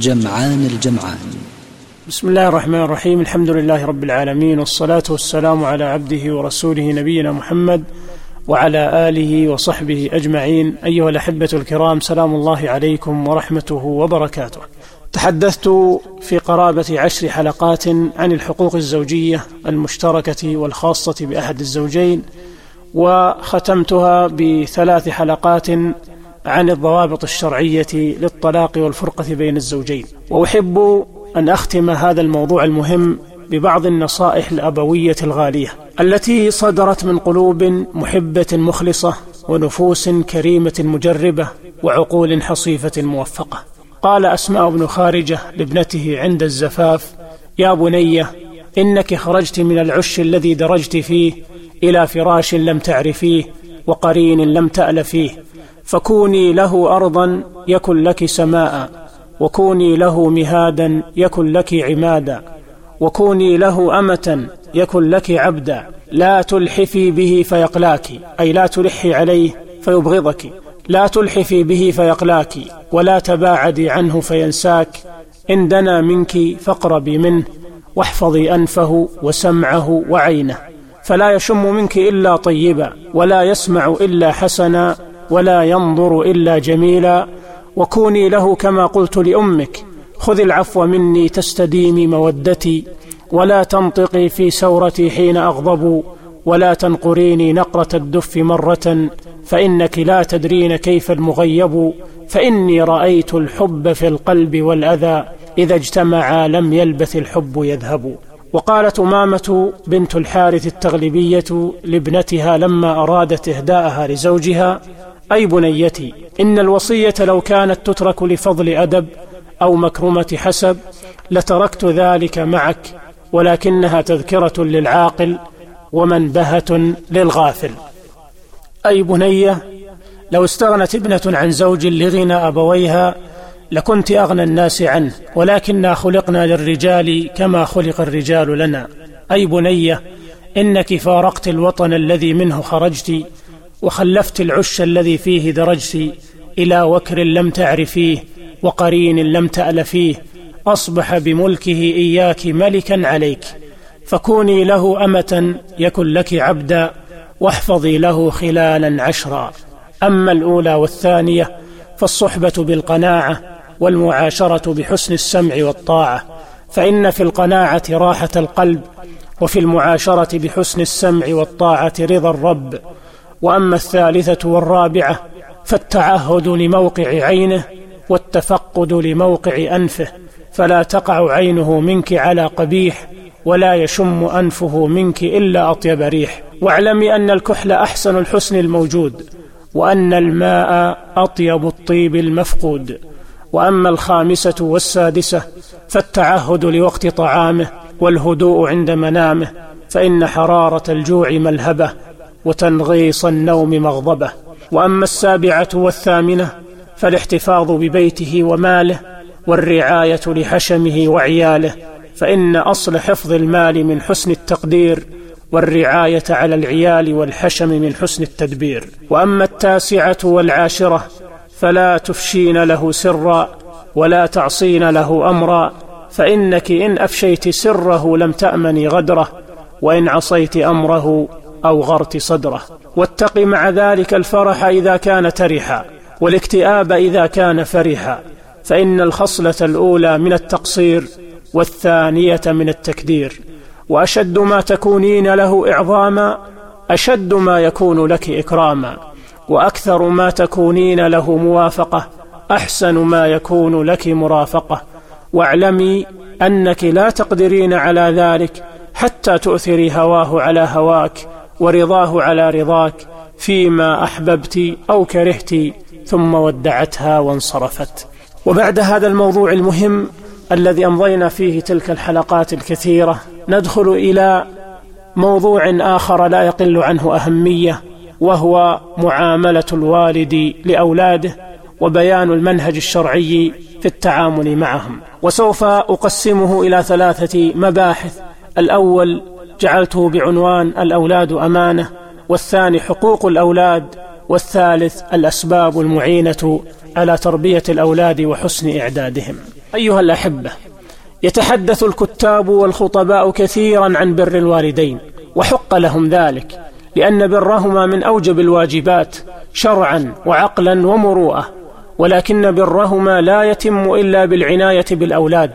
جمعان الجمعان. بسم الله الرحمن الرحيم. الحمد لله رب العالمين والصلاة والسلام على عبده ورسوله نبينا محمد وعلى آله وصحبه أجمعين. أيها الأحبة الكرام سلام الله عليكم ورحمته وبركاته. تحدثت في قرابة عشر حلقات عن الحقوق الزوجية المشتركة والخاصة بأحد الزوجين وختمتها بثلاث حلقات عن الضوابط الشرعية للطلاق والفرقة بين الزوجين. وأحب أن أختم هذا الموضوع المهم ببعض النصائح الأبوية الغالية التي صدرت من قلوب محبة مخلصة ونفوس كريمة مجربة وعقول حصيفة موفقة. قال أسماء بن خارجة لابنته عند الزفاف يا بني إنك خرجت من العش الذي درجت فيه إلى فراش لم تعرفيه وقرين لم تأل فيه فكوني له أرضا يكن لك سماء وكوني له مهادا يكن لك عمادا وكوني له أمة يكن لك عبدا لا تلحفي به فيقلاك أي لا تلحي عليه فيبغضك لا تلحفي به فيقلاك ولا تباعدي عنه فينساك إن دنا منك فاقربي منه واحفظي أنفه وسمعه وعينه فلا يشم منك إلا طيبا ولا يسمع إلا حسنا ولا ينظر إلا جميلا وكوني له كما قلت لأمك خذ العفو مني تستديمي مودتي ولا تنطقي في سورتي حين أغضب ولا تنقريني نقرة الدف مرة فإنك لا تدرين كيف المغيب فإني رأيت الحب في القلب والأذى إذا اجتمعا لم يلبث الحب يذهب. وقالت أمامة بنت الحارث التغلبية لابنتها لما أرادت إهداءها لزوجها أي بنيتي إن الوصية لو كانت تترك لفضل أدب أو مكرمة حسب لتركت ذلك معك ولكنها تذكرة للعاقل ومنبهة للغافل. أي بنية لو استغنت ابنة عن زوج لغنى أبويها لكنت أغنى الناس عنه ولكننا خلقنا للرجال كما خلق الرجال لنا. أي بنية إنك فارقت الوطن الذي منه خرجت وخلفت العش الذي فيه درجت إلى وكر لم تعرفيه وقرين لم تأل فيه أصبح بملكه إياك ملكا عليك. فكوني له أمة يكن لك عبدا واحفظي له خلالا عشرا. أما الأولى والثانية فالصحبة بالقناعة والمعاشرة بحسن السمع والطاعة فإن في القناعة راحة القلب وفي المعاشرة بحسن السمع والطاعة رضا الرب. وأما الثالثة والرابعة فالتعهد لموقع عينه والتفقد لموقع أنفه فلا تقع عينه منك على قبيح ولا يشم أنفه منك إلا أطيب ريح. واعلمي أن الكحل أحسن الحسن الموجود وأن الماء أطيب الطيب المفقود. وأما الخامسة والسادسة فالتعهد لوقت طعامه والهدوء عند منامه فإن حرارة الجوع ملهبة. وتنغيص النوم مغضبة. وأما السابعة والثامنة فالاحتفاظ ببيته وماله والرعاية لحشمه وعياله فإن أصل حفظ المال من حسن التقدير والرعاية على العيال والحشم من حسن التدبير. وأما التاسعة والعاشرة فلا تفشين له سرا ولا تعصين له أمرا فإنك إن أفشيت سره لم تأمني غدره وإن عصيت أمره أوغرت صدره. واتق مع ذلك الفرح إذا كان ترحا والاكتئاب إذا كان فرحا. فإن الخصلة الأولى من التقصير والثانية من التكدير. وأشد ما تكونين له إعظاما أشد ما يكون لك إكراما. وأكثر ما تكونين له موافقة أحسن ما يكون لك مرافقة. واعلمي أنك لا تقدرين على ذلك حتى تؤثري هواه على هواك. ورضاه على رضاك فيما أحببت أو كرهت ثم ودعتها وانصرفت. وبعد هذا الموضوع المهم الذي أمضينا فيه تلك الحلقات الكثيرة ندخل إلى موضوع آخر لا يقل عنه أهمية وهو معاملة الوالد لأولاده وبيان المنهج الشرعي في التعامل معهم. وسوف أقسمه إلى ثلاثة مباحث. الأول جعلته بعنوان الأولاد أمانة والثاني حقوق الأولاد والثالث الأسباب المعينة على تربية الأولاد وحسن إعدادهم. أيها الأحبة يتحدث الكتاب والخطباء كثيرا عن بر الوالدين وحق لهم ذلك لأن برهما من أوجب الواجبات شرعا وعقلا ومروءة ولكن برهما لا يتم إلا بالعناية بالأولاد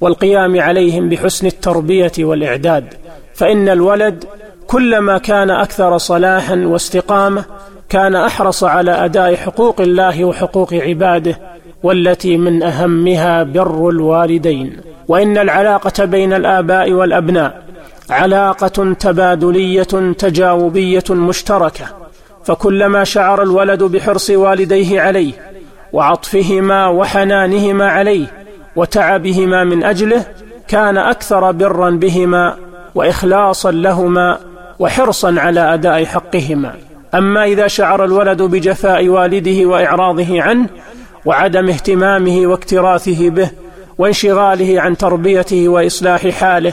والقيام عليهم بحسن التربية والإعداد. فإن الولد كلما كان أكثر صلاحا واستقامة كان أحرص على أداء حقوق الله وحقوق عباده والتي من أهمها بر الوالدين. وإن العلاقة بين الآباء والأبناء علاقة تبادلية تجاوبية مشتركة فكلما شعر الولد بحرص والديه عليه وعطفهما وحنانهما عليه وتعبهما من أجله كان أكثر برا بهما وإخلاصا لهما وحرصا على أداء حقهما. أما إذا شعر الولد بجفاء والده وإعراضه عنه وعدم اهتمامه واكتراثه به وانشغاله عن تربيته وإصلاح حاله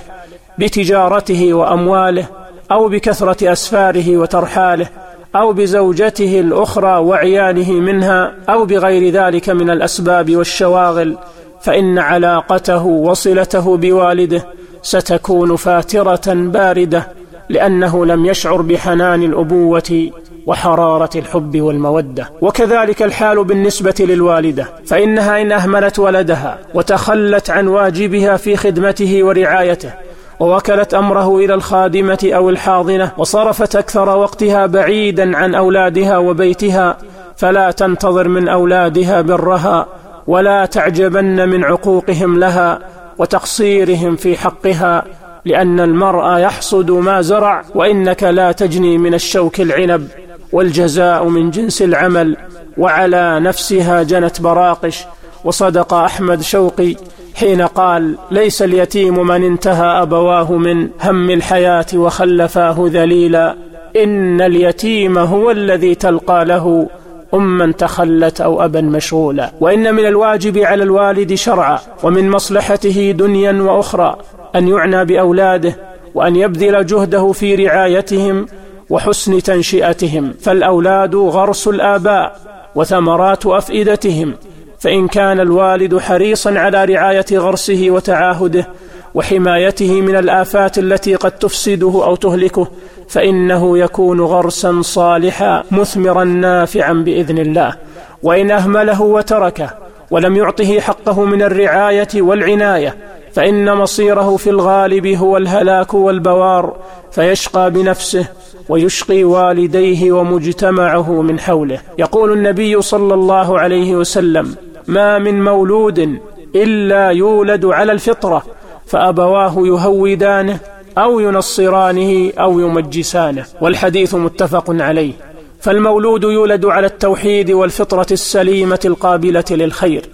بتجارته وأمواله أو بكثرة أسفاره وترحاله أو بزوجته الأخرى وعياله منها أو بغير ذلك من الأسباب والشواغل فإن علاقته وصلته بوالده ستكون فاترة باردة لأنه لم يشعر بحنان الأبوة وحرارة الحب والمودة. وكذلك الحال بالنسبة للوالدة فإنها إن أهملت ولدها وتخلت عن واجبها في خدمته ورعايته ووكلت أمره إلى الخادمة أو الحاضنة وصرفت أكثر وقتها بعيدا عن أولادها وبيتها فلا تنتظر من أولادها برها ولا تعجبن من عقوقهم لها وتقصيرهم في حقها لأن المرء يحصد ما زرع وإنك لا تجني من الشوك العنب والجزاء من جنس العمل وعلى نفسها جنت براقش. وصدق أحمد شوقي حين قال ليس اليتيم من انتهى أبواه من هم الحياة وخلفاه ذليلا إن اليتيم هو الذي تلقى له أما تخلت أو أبا مشغولا. وإن من الواجب على الوالد شرعا ومن مصلحته دنيا وأخرى أن يعنى بأولاده وأن يبذل جهده في رعايتهم وحسن تنشئتهم. فالأولاد غرس الآباء وثمرات أفئدتهم فإن كان الوالد حريصا على رعاية غرسه وتعاهده وحمايته من الآفات التي قد تفسده أو تهلكه فإنه يكون غرسا صالحا مثمرا نافعا بإذن الله. وإن أهمله وتركه ولم يعطه حقه من الرعاية والعناية فإن مصيره في الغالب هو الهلاك والبوار فيشقى بنفسه ويشقي والديه ومجتمعه من حوله. يقول النبي صلى الله عليه وسلم ما من مولود إلا يولد على الفطرة فأبواه يهودانه أو ينصرانه أو يمجسانه والحديث متفق عليه. فالمولود يولد على التوحيد والفطرة السليمة القابلة للخير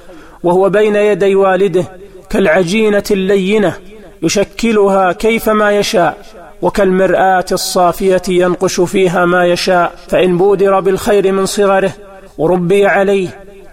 وهو بين يدي والده كالعجينة اللينة يشكلها كيفما يشاء وكالمرآة الصافية ينقش فيها ما يشاء فإن بودر بالخير من صغره وربي عليه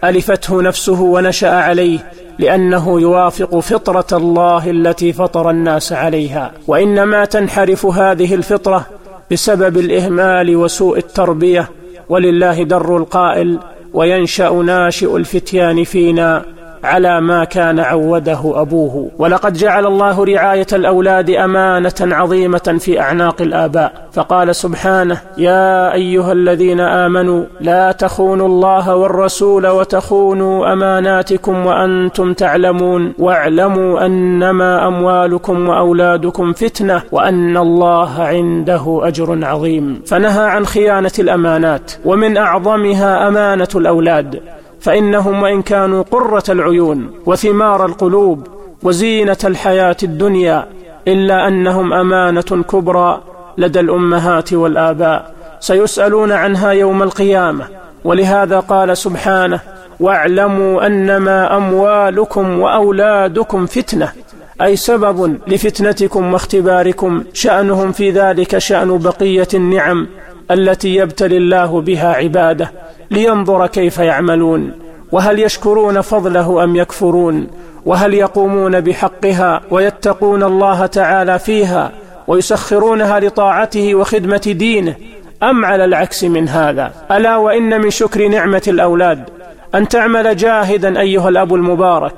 ألفته نفسه ونشأ عليه لأنه يوافق فطرة الله التي فطر الناس عليها. وإنما تنحرف هذه الفطرة بسبب الإهمال وسوء التربية ولله در القائل وينشأ ناشئ الفتيان فينا على ما كان عوده أبوه. ولقد جعل الله رعاية الأولاد أمانة عظيمة في أعناق الآباء. فقال سبحانه يا أيها الذين آمنوا لا تخونوا الله والرسول وتخونوا أماناتكم وأنتم تعلمون. واعلموا أنما أموالكم وأولادكم فتنة وأن الله عنده أجر عظيم. فنهى عن خيانة الأمانات ومن أعظمها أمانة الأولاد. فإنهم وإن كانوا قرة العيون وثمار القلوب وزينة الحياة الدنيا إلا أنهم أمانة كبرى لدى الأمهات والآباء. سيسألون عنها يوم القيامة ولهذا قال سبحانه واعلموا أنما أموالكم وأولادكم فتنة أي سبب لفتنتكم واختباركم شأنهم في ذلك شأن بقية النعم التي يبتلي الله بها عباده. لينظر كيف يعملون وهل يشكرون فضله أم يكفرون وهل يقومون بحقها ويتقون الله تعالى فيها ويسخرونها لطاعته وخدمة دينه أم على العكس من هذا؟ ألا وإن من شكر نعمة الأولاد أن تعمل جاهدا أيها الأب المبارك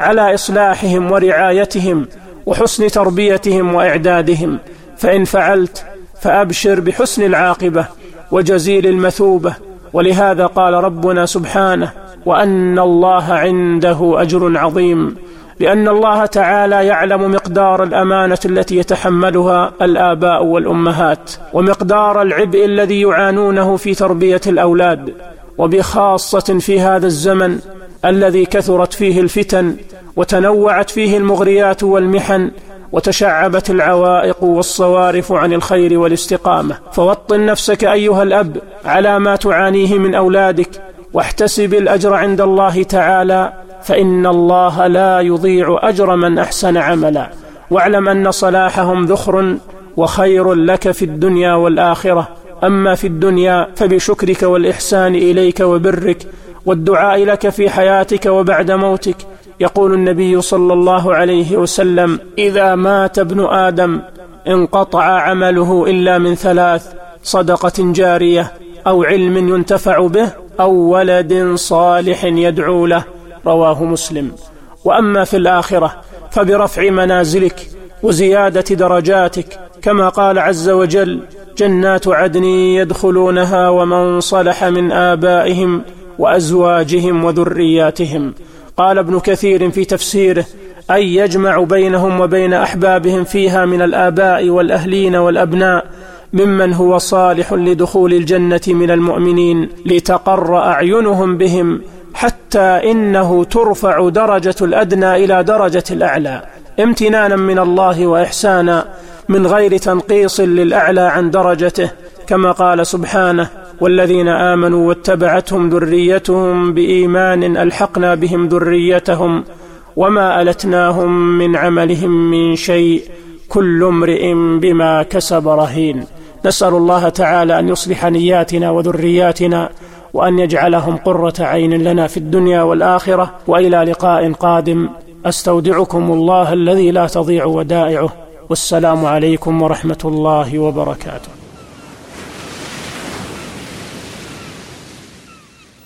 على إصلاحهم ورعايتهم وحسن تربيتهم وإعدادهم فإن فعلت فأبشر بحسن العاقبة وجزيل المثوبة ولهذا قال ربنا سبحانه وأن الله عنده أجر عظيم لأن الله تعالى يعلم مقدار الأمانة التي يتحملها الآباء والأمهات ومقدار العبء الذي يعانونه في تربية الأولاد وبخاصة في هذا الزمن الذي كثرت فيه الفتن وتنوعت فيه المغريات والمحن وتشعبت العوائق والصوارف عن الخير والاستقامة. فوطن نفسك أيها الأب على ما تعانيه من أولادك واحتسب الأجر عند الله تعالى فإن الله لا يضيع أجر من أحسن عملا. واعلم أن صلاحهم ذخر وخير لك في الدنيا والآخرة. أما في الدنيا فبشكرك والإحسان إليك وبرك والدعاء لك في حياتك وبعد موتك. يقول النبي صلى الله عليه وسلم إذا مات ابن آدم انقطع عمله إلا من ثلاث صدقة جارية أو علم ينتفع به أو ولد صالح يدعو له. رواه مسلم. وأما في الآخرة فبرفع منازلك وزيادة درجاتك كما قال عز وجل جنات عدن يدخلونها ومن صلح من آبائهم وأزواجهم وذرياتهم. قال ابن كثير في تفسيره أي يجمع بينهم وبين أحبابهم فيها من الآباء والأهلين والأبناء ممن هو صالح لدخول الجنة من المؤمنين لتقر أعينهم بهم حتى إنه ترفع درجة الأدنى إلى درجة الأعلى. امتنانا من الله وإحسانا من غير تنقيص للأعلى عن درجته كما قال سبحانه والذين آمنوا واتبعتهم ذريتهم بإيمان ألحقنا بهم ذريتهم وما ألتناهم من عملهم من شيء كل امرئ بما كسب رهين. نسأل الله تعالى أن يصلح نياتنا وذرياتنا وأن يجعلهم قرة عين لنا في الدنيا والآخرة وإلى لقاء قادم. أستودعكم الله الذي لا تضيع ودائعه. والسلام عليكم ورحمة الله وبركاته.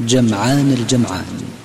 جمعان الجمعان.